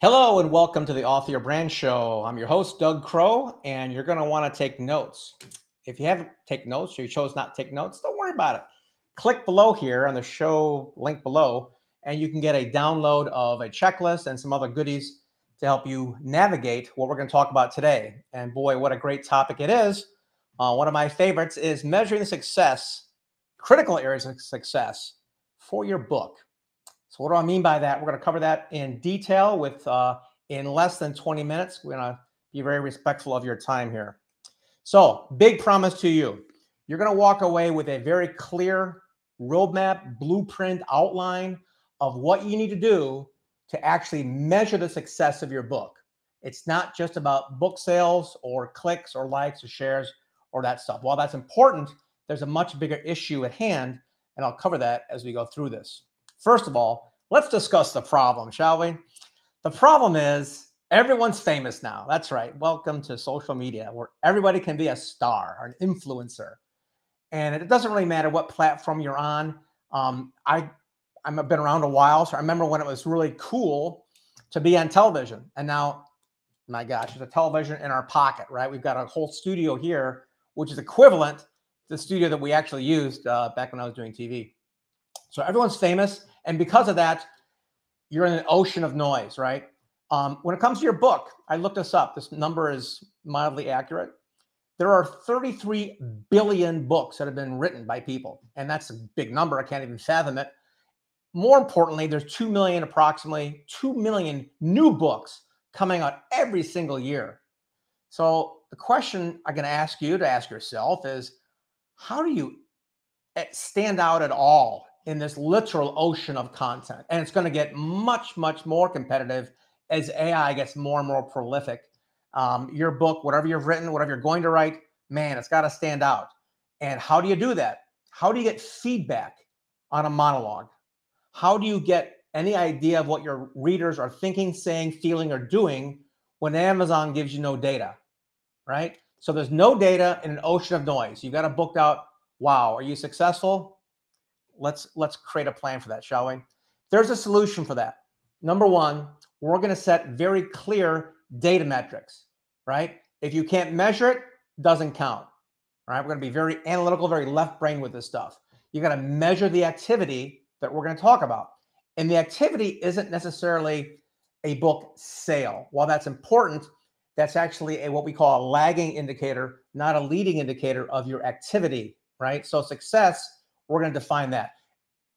Hello and welcome to the Author Your Brand Show. I'm your host, Doug Crowe, and you're going to want to take notes. If you haven't taken notes or you chose not to take notes, don't worry about it. Click below here on the show link below, and you can get a download of a checklist and some other goodies to help you navigate what we're going to talk about today. And boy, what a great topic it is. Uh, one of my favorites is measuring the success, critical areas of success for your book. So what do I mean by that? We're going to cover that in detail with uh, in less than 20 minutes. We're going to be very respectful of your time here. So big promise to you. You're going to walk away with a very clear roadmap, blueprint, outline of what you need to do to actually measure the success of your book. It's not just about book sales or clicks or likes or shares or that stuff. While that's important, there's a much bigger issue at hand, and I'll cover that as we go through this. First of all, let's discuss the problem, shall we? The problem is everyone's famous now. That's right. Welcome to social media where everybody can be a star or an influencer. And it doesn't really matter what platform you're on. Um, I I've been around a while, so I remember when it was really cool to be on television. And now, my gosh, there's a television in our pocket, right? We've got a whole studio here, which is equivalent to the studio that we actually used uh, back when I was doing TV. So everyone's famous. And because of that, you're in an ocean of noise, right? Um, when it comes to your book, I looked this up. This number is mildly accurate. There are 33 billion books that have been written by people, and that's a big number. I can't even fathom it. More importantly, there's 2 million, approximately 2 million new books coming out every single year. So the question I'm going to ask you to ask yourself is how do you eh, stand out at all in this literal ocean of content. And it's going to get much, much more competitive as AI gets more and more prolific. Um, your book, whatever you've written, whatever you're going to write, man, it's got to stand out. And how do you do that? How do you get feedback on a monologue? How do you get any idea of what your readers are thinking, saying, feeling, or doing when Amazon gives you no data? Right? So there's no data in an ocean of noise. You've got a booked out. Wow, are you successful? Let's let's create a plan for that, shall we? There's a solution for that. Number one, we're going to set very clear data metrics, right? If you can't measure it, doesn't count. Right, we're going to be very analytical, very left brain with this stuff. You got to measure the activity that we're going to talk about. And the activity isn't necessarily a book sale. While that's important, that's actually a what we call a lagging indicator, not a leading indicator of your activity, right? So success we're going to define that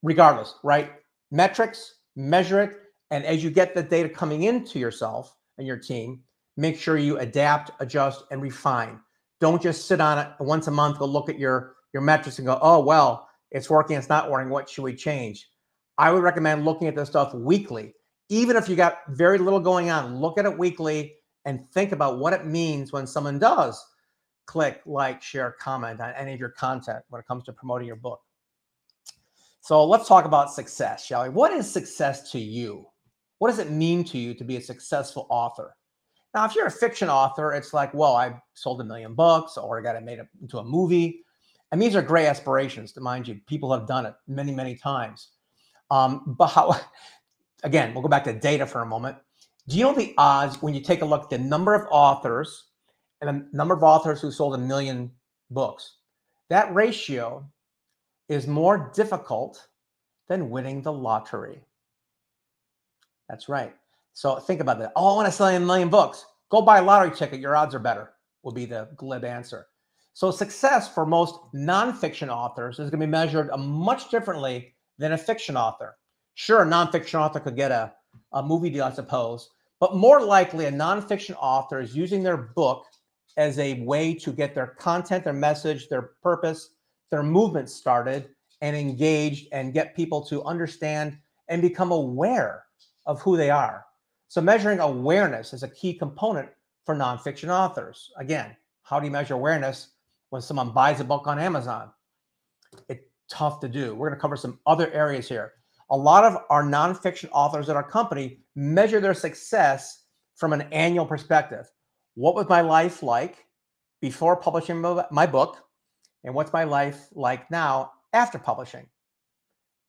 regardless, right? Metrics, measure it. And as you get the data coming into yourself and your team, make sure you adapt, adjust, and refine. Don't just sit on it once a month, go look at your, your metrics and go, oh, well, it's working, it's not working. What should we change? I would recommend looking at this stuff weekly. Even if you got very little going on, look at it weekly and think about what it means when someone does click, like, share, comment on any of your content when it comes to promoting your book. So let's talk about success, shall we? What is success to you? What does it mean to you to be a successful author? Now, if you're a fiction author, it's like, well, I sold a million books or I got it made into a movie. And these are great aspirations, to mind you. People have done it many, many times. Um, but how, again, we'll go back to data for a moment. Do you know the odds when you take a look at the number of authors and the number of authors who sold a million books? That ratio is more difficult than winning the lottery. That's right. So think about that. Oh, I want to sell a million books. Go buy a lottery ticket. Your odds are better, will be the glib answer. So success for most nonfiction authors is going to be measured uh, much differently than a fiction author. Sure, a nonfiction author could get a, a movie deal, I suppose, but more likely a nonfiction author is using their book as a way to get their content, their message, their purpose, their movement started and engaged and get people to understand and become aware of who they are. So, measuring awareness is a key component for nonfiction authors. Again, how do you measure awareness when someone buys a book on Amazon? It's tough to do. We're going to cover some other areas here. A lot of our nonfiction authors at our company measure their success from an annual perspective. What was my life like before publishing my book? And what's my life like now after publishing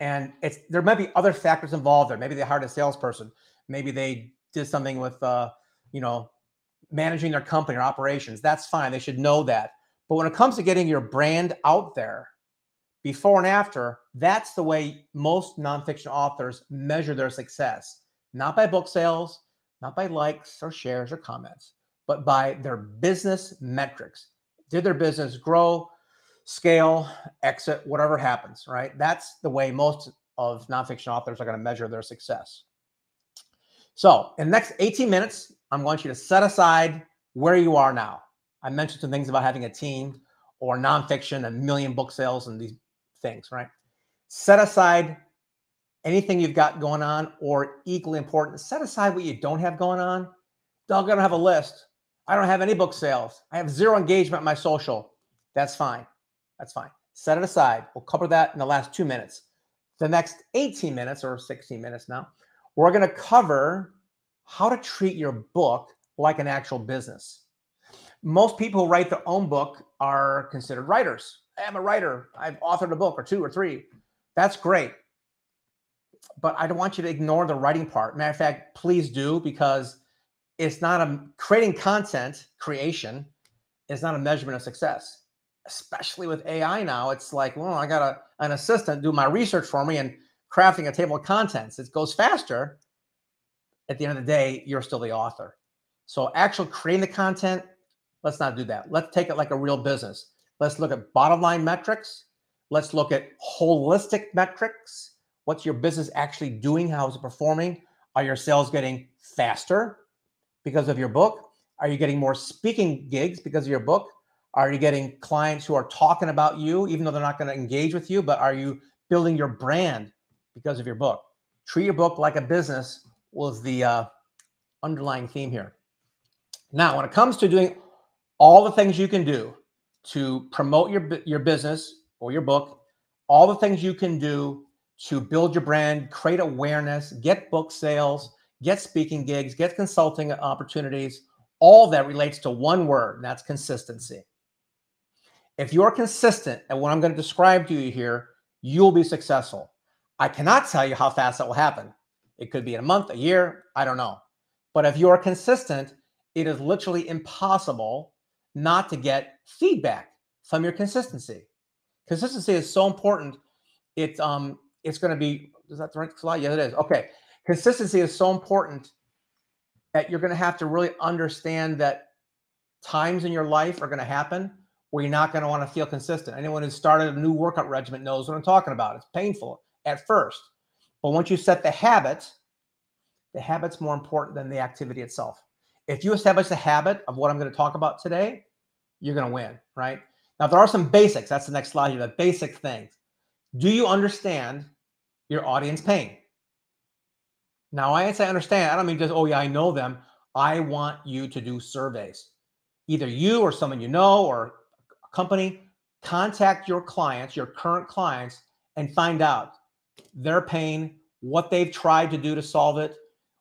and it's there might be other factors involved there maybe they hired a salesperson maybe they did something with, uh, you know, managing their company or operations. That's fine. They should know that. But when it comes to getting your brand out there, before and after, that's the way most nonfiction authors measure their success. Not by book sales, not by likes or shares or comments, but by their business metrics. Did their business grow, scale, exit, whatever happens, right? That's the way most of nonfiction authors are going to measure their success. So, in the next 18 minutes, I'm going you to set aside where you are now. I mentioned some things about having a team or nonfiction, a million book sales, and these things, right? Set aside anything you've got going on, or equally important, set aside what you don't have going on. Doug, I don't have a list. I don't have any book sales. I have zero engagement in my social. That's fine. That's fine. Set it aside. We'll cover that in the last two minutes. The next 18 minutes or 16 minutes now, we're going to cover how to treat your book like an actual business. Most people who write their own book are considered writers. I'm a writer. I've authored a book or two or three. That's great. But I don't want you to ignore the writing part. Matter of fact, please do because it's not a creating content creation is not a measurement of success. Especially with AI now, it's like, well, I got a, an assistant do my research for me and crafting a table of contents. It goes faster. At the end of the day, you're still the author. So, actual creating the content, let's not do that. Let's take it like a real business. Let's look at bottom line metrics. Let's look at holistic metrics. What's your business actually doing? How is it performing? Are your sales getting faster because of your book? Are you getting more speaking gigs because of your book? Are you getting clients who are talking about you, even though they're not going to engage with you? But are you building your brand because of your book? Treat your book like a business was the uh, underlying theme here. Now, when it comes to doing all the things you can do to promote your your business or your book, all the things you can do to build your brand, create awareness, get book sales, get speaking gigs, get consulting opportunities, all that relates to one word, and that's consistency. If you're consistent at what I'm going to describe to you here, you'll be successful. I cannot tell you how fast that will happen. It could be in a month, a year, I don't know. But if you're consistent, it is literally impossible not to get feedback from your consistency. Consistency is so important. It's um it's going to be is that the right slide? Yeah, it is. Okay. Consistency is so important that you're going to have to really understand that times in your life are going to happen where you're not going to want to feel consistent. Anyone who's started a new workout regimen knows what I'm talking about. It's painful at first, but once you set the habit, the habit's more important than the activity itself. If you establish the habit of what I'm going to talk about today, you're going to win, right? Now, there are some basics. That's the next slide here, the basic things. Do you understand your audience pain? Now, I say understand. I don't mean just, oh, yeah, I know them. I want you to do surveys. Either you or someone you know or company, contact your clients, your current clients, and find out their pain, what they've tried to do to solve it,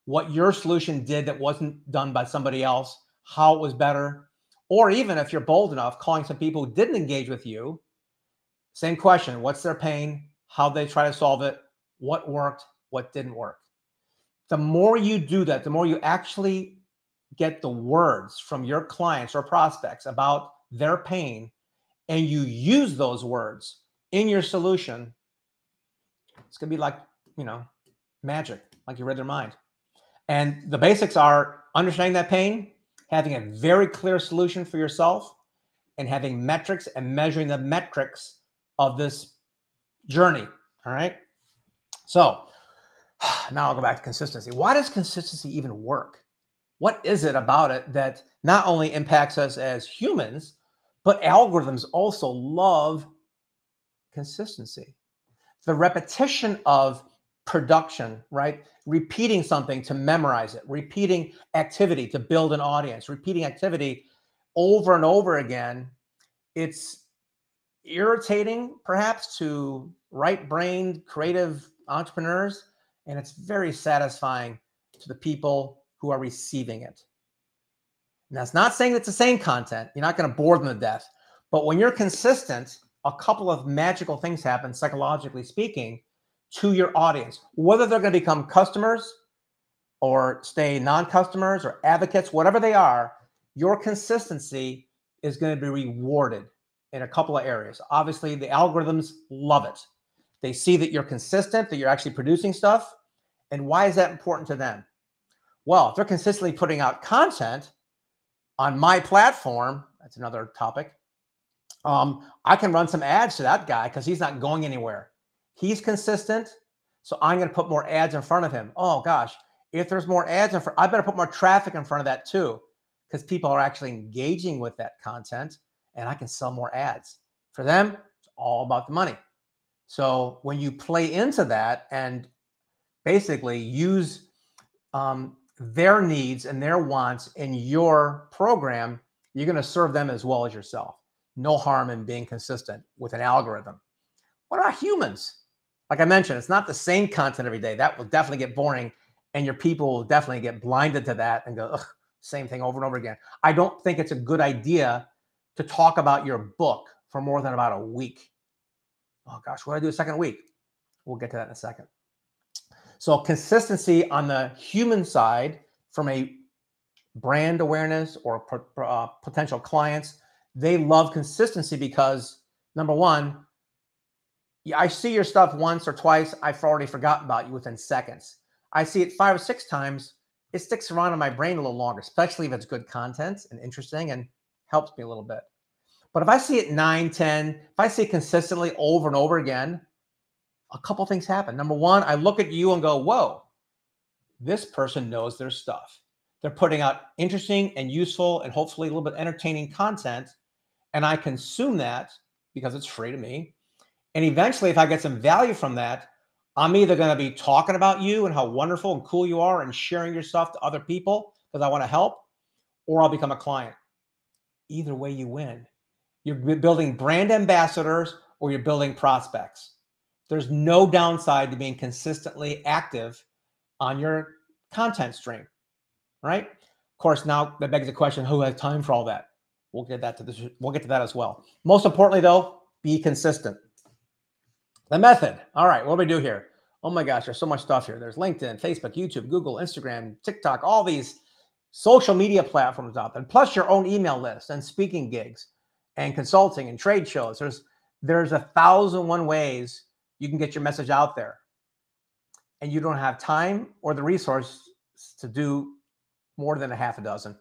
what your solution did that wasn't done by somebody else, how it was better, or even if you're bold enough, calling some people who didn't engage with you, same question what's their pain? How they try to solve it? What worked? What didn't work? The more you do that, the more you actually get the words from your clients or prospects about their pain, and you use those words in your solution, it's going to be like, you know, magic, like you read their mind. And the basics are understanding that pain, having a very clear solution for yourself, and having metrics and measuring the metrics of this journey. All right. So now I'll go back to consistency. Why does consistency even work? What is it about it that not only impacts us as humans, but algorithms also love consistency? The repetition of production, right? Repeating something to memorize it, repeating activity to build an audience, repeating activity over and over again. It's irritating, perhaps, to right brained, creative entrepreneurs, and it's very satisfying to the people who are receiving it. That's not saying it's the same content, you're not going to bore them to death. But when you're consistent, a couple of magical things happen, psychologically speaking to your audience, whether they're going to become customers, or stay non-customers or advocates, whatever they are, your consistency is going to be rewarded in a couple of areas. Obviously, the algorithms love it. They see that you're consistent, that you're actually producing stuff. And why is that important to them? Well, if they're consistently putting out content on my platform, that's another topic. Um, I can run some ads to that guy because he's not going anywhere. He's consistent. So I'm going to put more ads in front of him. Oh gosh, if there's more ads in front, I better put more traffic in front of that too, because people are actually engaging with that content and I can sell more ads. For them, it's all about the money. So when you play into that and basically use um, their needs and their wants in your program, you're going to serve them as well as yourself. No harm in being consistent with an algorithm. What about humans? Like I mentioned, it's not the same content every day. That will definitely get boring, and your people will definitely get blinded to that and go, same thing over and over again. I don't think it's a good idea to talk about your book for more than about a week. Oh gosh, what do I do a second week? We'll get to that in a second. So consistency on the human side from a brand awareness or uh, potential clients, they love consistency because number one, I see your stuff once or twice, I've already forgotten about you within seconds. I see it five or six times, it sticks around in my brain a little longer, especially if it's good content and interesting and helps me a little bit. But if I see it 9, 10, if I see it consistently over and over again, a couple things happen. Number one, I look at you and go, whoa, this person knows their stuff. They're putting out interesting and useful and hopefully a little bit entertaining content. And I consume that because it's free to me. And eventually, if I get some value from that, I'm either going to be talking about you and how wonderful and cool you are and sharing your stuff to other people because I want to help, or I'll become a client. Either way, you win. You're building brand ambassadors or you're building prospects. There's no downside to being consistently active on your content stream, right? Of course, now that begs the question: Who has time for all that? We'll get that to this. We'll get to that as well. Most importantly, though, be consistent. The method. All right, what do we do here? Oh my gosh, there's so much stuff here. There's LinkedIn, Facebook, YouTube, Google, Instagram, TikTok, all these social media platforms out there, plus your own email list and speaking gigs and consulting and trade shows. There's there's a thousand one ways you can get your message out there. And you don't have time or the resource to do more than a half a dozen,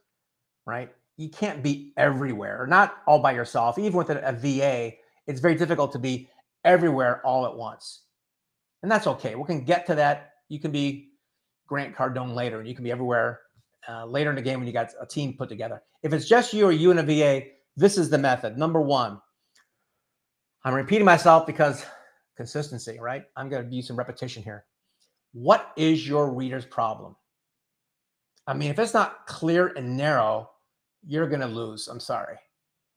right? You can't be everywhere, not all by yourself. Even with a, a VA, it's very difficult to be everywhere all at once. And that's okay. We can get to that. You can be Grant Cardone later, and you can be everywhere uh, later in the game when you got a team put together. If it's just you or you and a VA, this is the method. Number one, I'm repeating myself because consistency, right? I'm going to use some repetition here. What is your reader's problem? I mean, if it's not clear and narrow, you're going to lose. I'm sorry.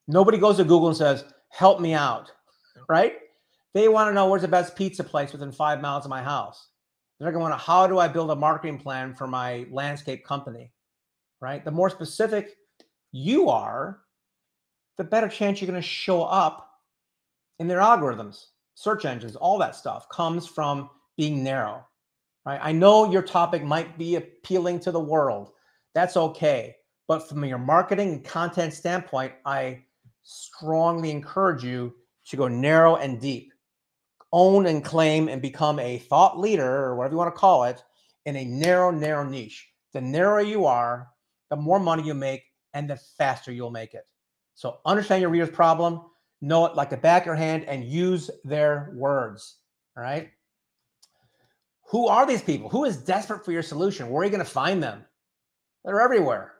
Nobody goes to Google and says, help me out, right? They want to know where's the best pizza place within five miles of my house. They're going to, want to, how do I build a marketing plan for my landscape company, right? The more specific you are, the better chance you're going to show up in their algorithms, search engines, all that stuff comes from being narrow, right? I know your topic might be appealing to the world. That's okay. But from your marketing and content standpoint, I strongly encourage you to go narrow and deep. Own and claim and become a thought leader or whatever you want to call it in a narrow, narrow niche. The narrower you are, the more money you make and the faster you'll make it. So understand your reader's problem, know it like the back of your hand, and use their words. All right. Who are these people? Who is desperate for your solution? Where are you going to find them? They're everywhere.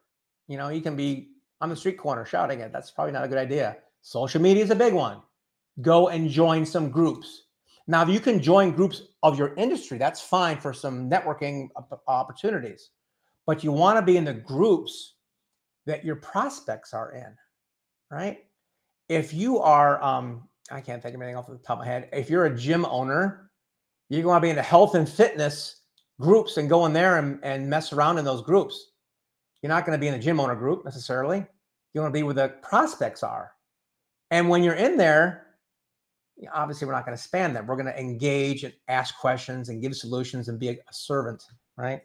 You know, you can be on the street corner shouting it. That's probably not a good idea. Social media is a big one. Go and join some groups. Now, if you can join groups of your industry, that's fine for some networking opportunities. But you want to be in the groups that your prospects are in right? If you are, um, I can't think of anything off the top of my head. If you're a gym owner, you're going to be in the health and fitness groups and go in there and, and mess around in those groups. You're not going to be in a gym owner group necessarily. You want to be where the prospects are. And when you're in there, obviously we're not going to spam them. We're going to engage and ask questions and give solutions and be a servant, right?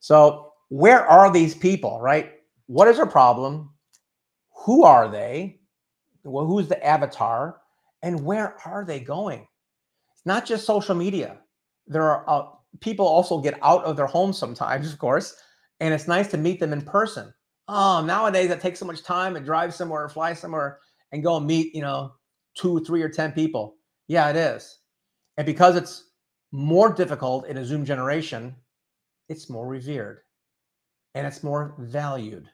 So, where are these people, right? What is their problem? Who are they? Well, who's the avatar? And where are they going? It's not just social media. There are uh, people also get out of their homes sometimes, of course, and it's nice to meet them in person. Oh, nowadays it takes so much time to drive somewhere or fly somewhere and go and meet, you know, two, three, or 10 people. Yeah, it is. And because it's more difficult in a Zoom generation, it's more revered and it's more valued.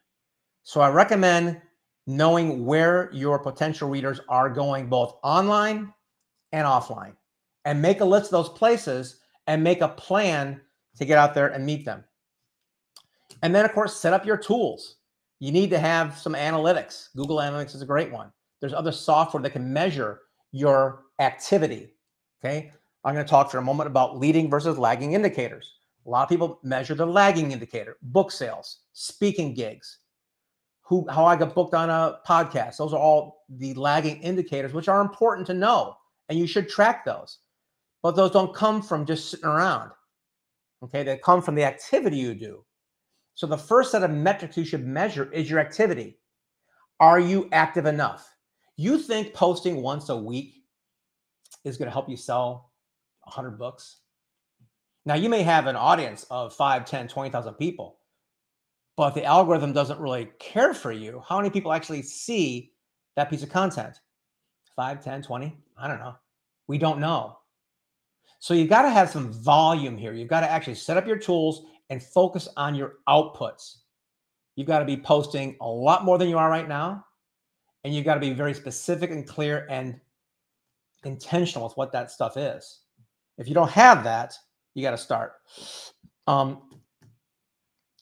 So I recommend knowing where your potential readers are going both online and offline and make a list of those places and make a plan to get out there and meet them. And then, of course, set up your tools. You need to have some analytics. Google Analytics is a great one. There's other software that can measure your activity. Okay. I'm going to talk for a moment about leading versus lagging indicators. A lot of people measure the lagging indicator, book sales, speaking gigs, who how I got booked on a podcast. Those are all the lagging indicators, which are important to know, and you should track those. But those don't come from just sitting around. Okay, they come from the activity you do. So the first set of metrics you should measure is your activity. Are you active enough? You think posting once a week is going to help you sell 100 books? Now, you may have an audience of 5, 10, 20,000 people, but the algorithm doesn't really care for you. How many people actually see that piece of content? 5, 10, 20? I don't know. We don't know. So you've got to have some volume here. You've got to actually set up your tools and focus on your outputs. You've got to be posting a lot more than you are right now. And you've got to be very specific and clear and intentional with what that stuff is. If you don't have that, you got to start um,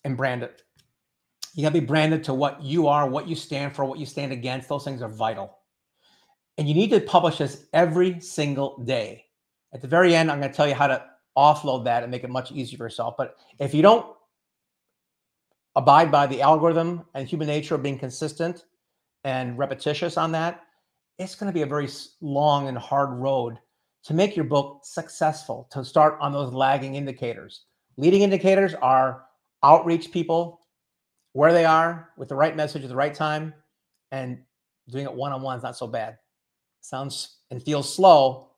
and brand it. You got to be branded to what you are, what you stand for, what you stand against. Those things are vital. And you need to publish this every single day. At the very end, I'm going to tell you how to offload that and make it much easier for yourself. But if you don't abide by the algorithm and human nature of being consistent and repetitious on that, it's going to be a very long and hard road to make your book successful, to start on those lagging indicators. Leading indicators are outreach people where they are with the right message at the right time and doing it one on one is not so bad. Sounds and feels slow,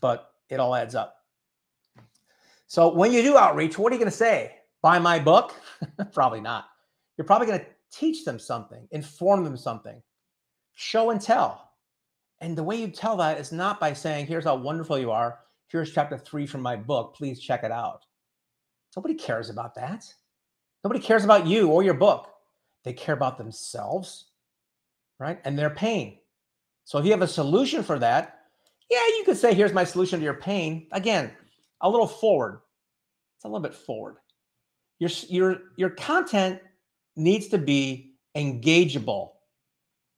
but it all adds up. So when you do outreach, what are you going to say? Buy my book? probably not. You're probably going to teach them something, inform them something, show and tell. And the way you tell that is not by saying, here's how wonderful you are. Here's chapter three from my book. Please check it out. Nobody cares about that. Nobody cares about you or your book. They care about themselves, right? And their pain. So if you have a solution for that, yeah, you could say, here's my solution to your pain. Again, a little forward. It's a little bit forward. Your, your, your content needs to be engageable.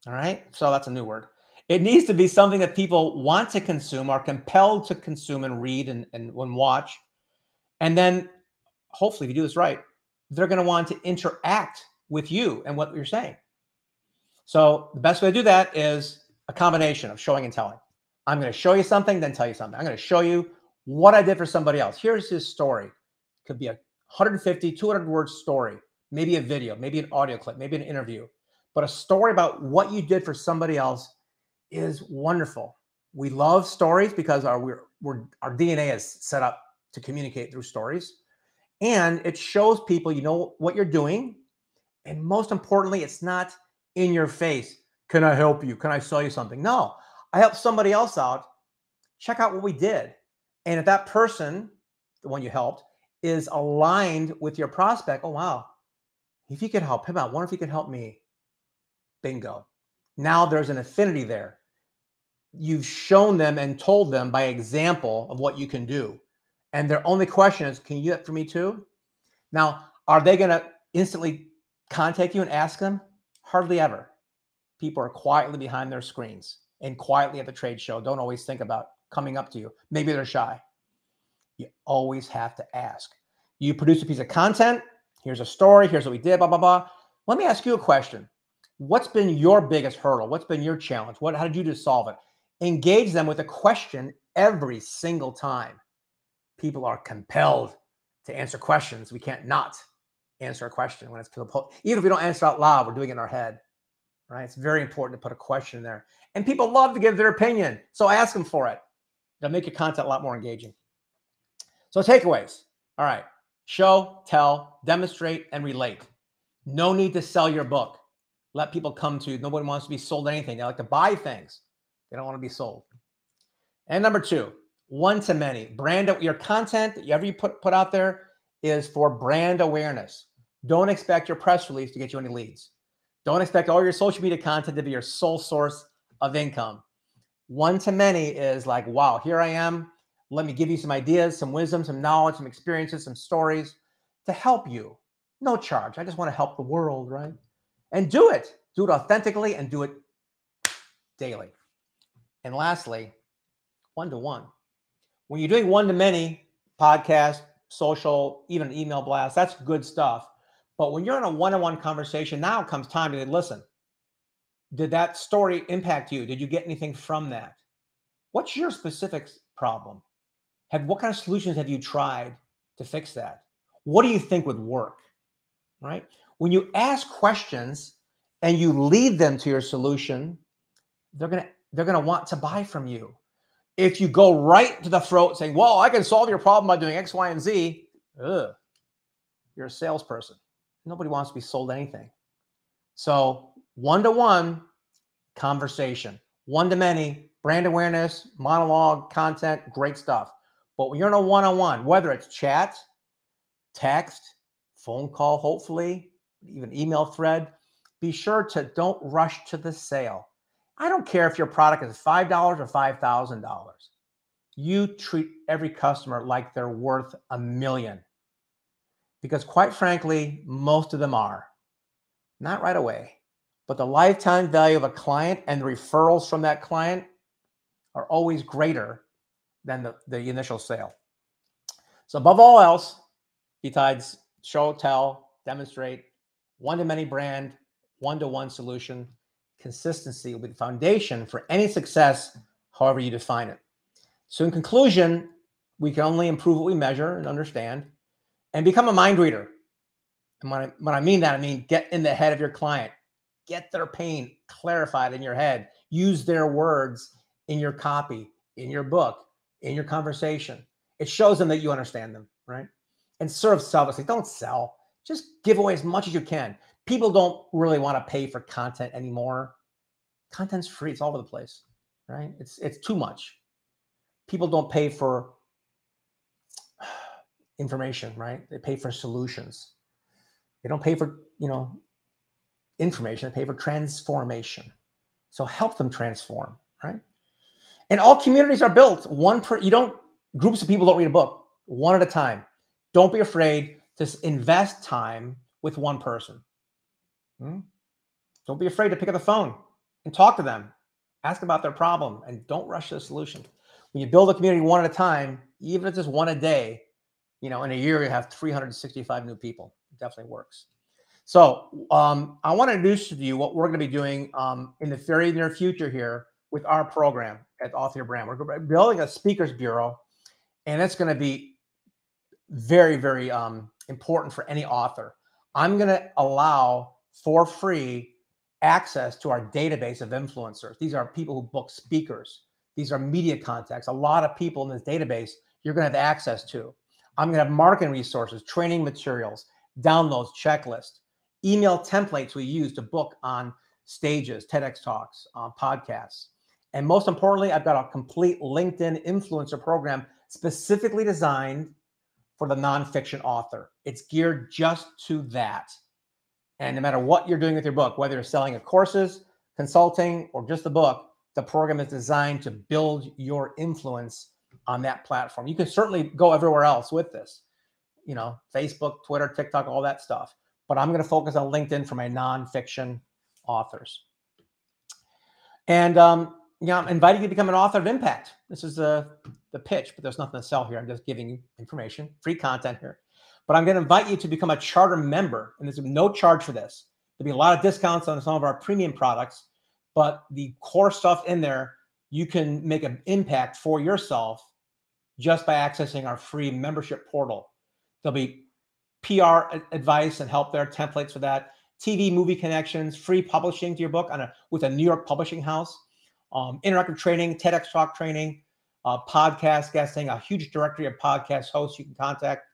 All right. So that's a new word. It needs to be something that people want to consume, are compelled to consume and read and, and, and watch. And then hopefully, if you do this right, they're going to want to interact with you and what you're saying. So the best way to do that is a combination of showing and telling. I'm going to show you something, then tell you something. I'm going to show you what I did for somebody else. Here's his story. Could be a 150, 200 word story, maybe a video, maybe an audio clip, maybe an interview. But a story about what you did for somebody else is wonderful. We love stories because our we're, we're, our DNA is set up to communicate through stories. And it shows people you know what you're doing. And most importantly, it's not in your face. Can I help you? Can I sell you something? No, I helped somebody else out. Check out what we did. And if that person, the one you helped, is aligned with your prospect, oh, wow. If you could help him out, wonder if you could help me. Bingo. Now there's an affinity there. You've shown them and told them by example of what you can do. And their only question is, can you do that for me too? Now, are they going to instantly contact you and ask them? Hardly ever. People are quietly behind their screens and quietly at the trade show don't always think about coming up to you. Maybe they're shy. You always have to ask. You produce a piece of content. Here's a story. Here's what we did, blah, blah, blah. Let me ask you a question. What's been your biggest hurdle? What's been your challenge? What, how did you just solve it? Engage them with a question every single time. People are compelled to answer questions. We can't not. answer a question when it's even if we don't answer out loud, we're doing it in our head, right? It's very important to put a question there. And people love to give their opinion. So ask them for it. That'll make your content a lot more engaging. So takeaways. All right. Show, tell, demonstrate, and relate. No need to sell your book. Let people come to you. Nobody wants to be sold anything. They like to buy things. They don't want to be sold. And number two, one to many. Brand your content ever you put, put out there is for brand awareness. Don't expect your press release to get you any leads. Don't expect all your social media content to be your sole source of income. One to many is like, wow, here I am. Let me give you some ideas, some wisdom, some knowledge, some experiences, some stories to help you. No charge. I just want to help the world, right? And do it. Do it authentically and do it daily. And lastly, one to one. When you're doing one to many podcast, social, even an email blast, that's good stuff. But when you're in a one on one conversation, now comes time to listen. Did that story impact you? Did you get anything from that? What's your specific problem? Have what kind of solutions have you tried to fix that? What do you think would work? Right? When you ask questions and you lead them to your solution, they're gonna they're gonna want to buy from you. If you go right to the throat saying, "Well, I can solve your problem by doing X, Y, and Z," ugh, you're a salesperson. Nobody wants to be sold anything. So one to one conversation, one to many, brand awareness, monologue, content, great stuff. But when you're in a one on one, whether it's chat, text, phone call, hopefully, even email thread, be sure to don't rush to the sale. I don't care if your product is $5 or $5,000. You treat every customer like they're worth a million. Because quite frankly, most of them are. Not right away, but the lifetime value of a client and the referrals from that client are always greater than the, the initial sale. So, above all else, besides show, tell, demonstrate, one to many brand, one to one solution, consistency will be the foundation for any success, however you define it. So, in conclusion, we can only improve what we measure and understand and become a mind reader. And when I, when I mean that, I mean get in the head of your client, get their pain clarified in your head, use their words in your copy, in your book, in your conversation. It shows them that you understand them, right? And serve selflessly. Don't sell. Just give away as much as you can. People don't really want to pay for content anymore. Content's free. It's all over the place, right? It's it's too much. People don't pay for information, right? They pay for solutions. They don't pay for, you know, information, they pay for transformation. So help them transform, right? And all communities are built one per you don't groups of people don't read a book one at a time. Don't be afraid to invest time with one person. Hmm? Don't be afraid to pick up the phone and talk to them. Ask about their problem and don't rush the solution. When you build a community one at a time, even if it's just one a day, you know, in a year you have 365 new people. It definitely works. So um, I want to introduce to you what we're going to be doing um, in the very near future here with our program at Author Brand. We're building a speakers bureau, and it's going to be very, very um, important for any author. I'm going to allow for free access to our database of influencers. These are people who book speakers. These are media contacts. A lot of people in this database you're going to have access to. I'm going to have marketing resources, training materials, downloads, checklists, email templates we use to book on stages, TEDx talks, uh, podcasts. And most importantly, I've got a complete LinkedIn influencer program specifically designed for the nonfiction author. It's geared just to that. And no matter what you're doing with your book, whether you're selling a courses, consulting, or just the book, the program is designed to build your influence on that platform. You can certainly go everywhere else with this, you know, Facebook, Twitter, TikTok, all that stuff. But I'm going to focus on LinkedIn for my nonfiction authors. And um, you know, I'm inviting you to become an author of impact. This is the the pitch, but there's nothing to sell here. I'm just giving you information, free content here. But I'm going to invite you to become a charter member, and there's no charge for this. There'll be a lot of discounts on some of our premium products, but the core stuff in there, you can make an impact for yourself just by accessing our free membership portal. There'll be PR advice and help there, templates for that. TV movie connections, free publishing to your book on a with a New York publishing house, um, interactive training, TEDx talk training, uh, podcast guesting, a huge directory of podcast hosts you can contact,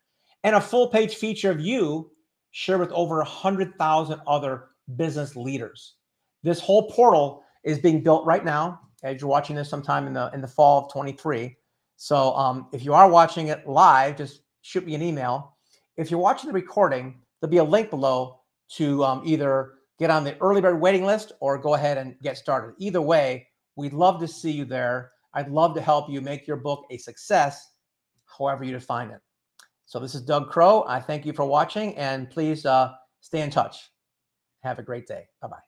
and a full page feature of you shared with over 100,000 other business leaders. This whole portal is being built right now as you're watching this sometime in the in the fall of 23. So um, if you are watching it live, just shoot me an email. If you're watching the recording, there'll be a link below to um, either get on the early bird waiting list or go ahead and get started. Either way, we'd love to see you there. I'd love to help you make your book a success, however you define it. So this is Doug Crowe. I thank you for watching and please uh, stay in touch. Have a great day. Bye bye.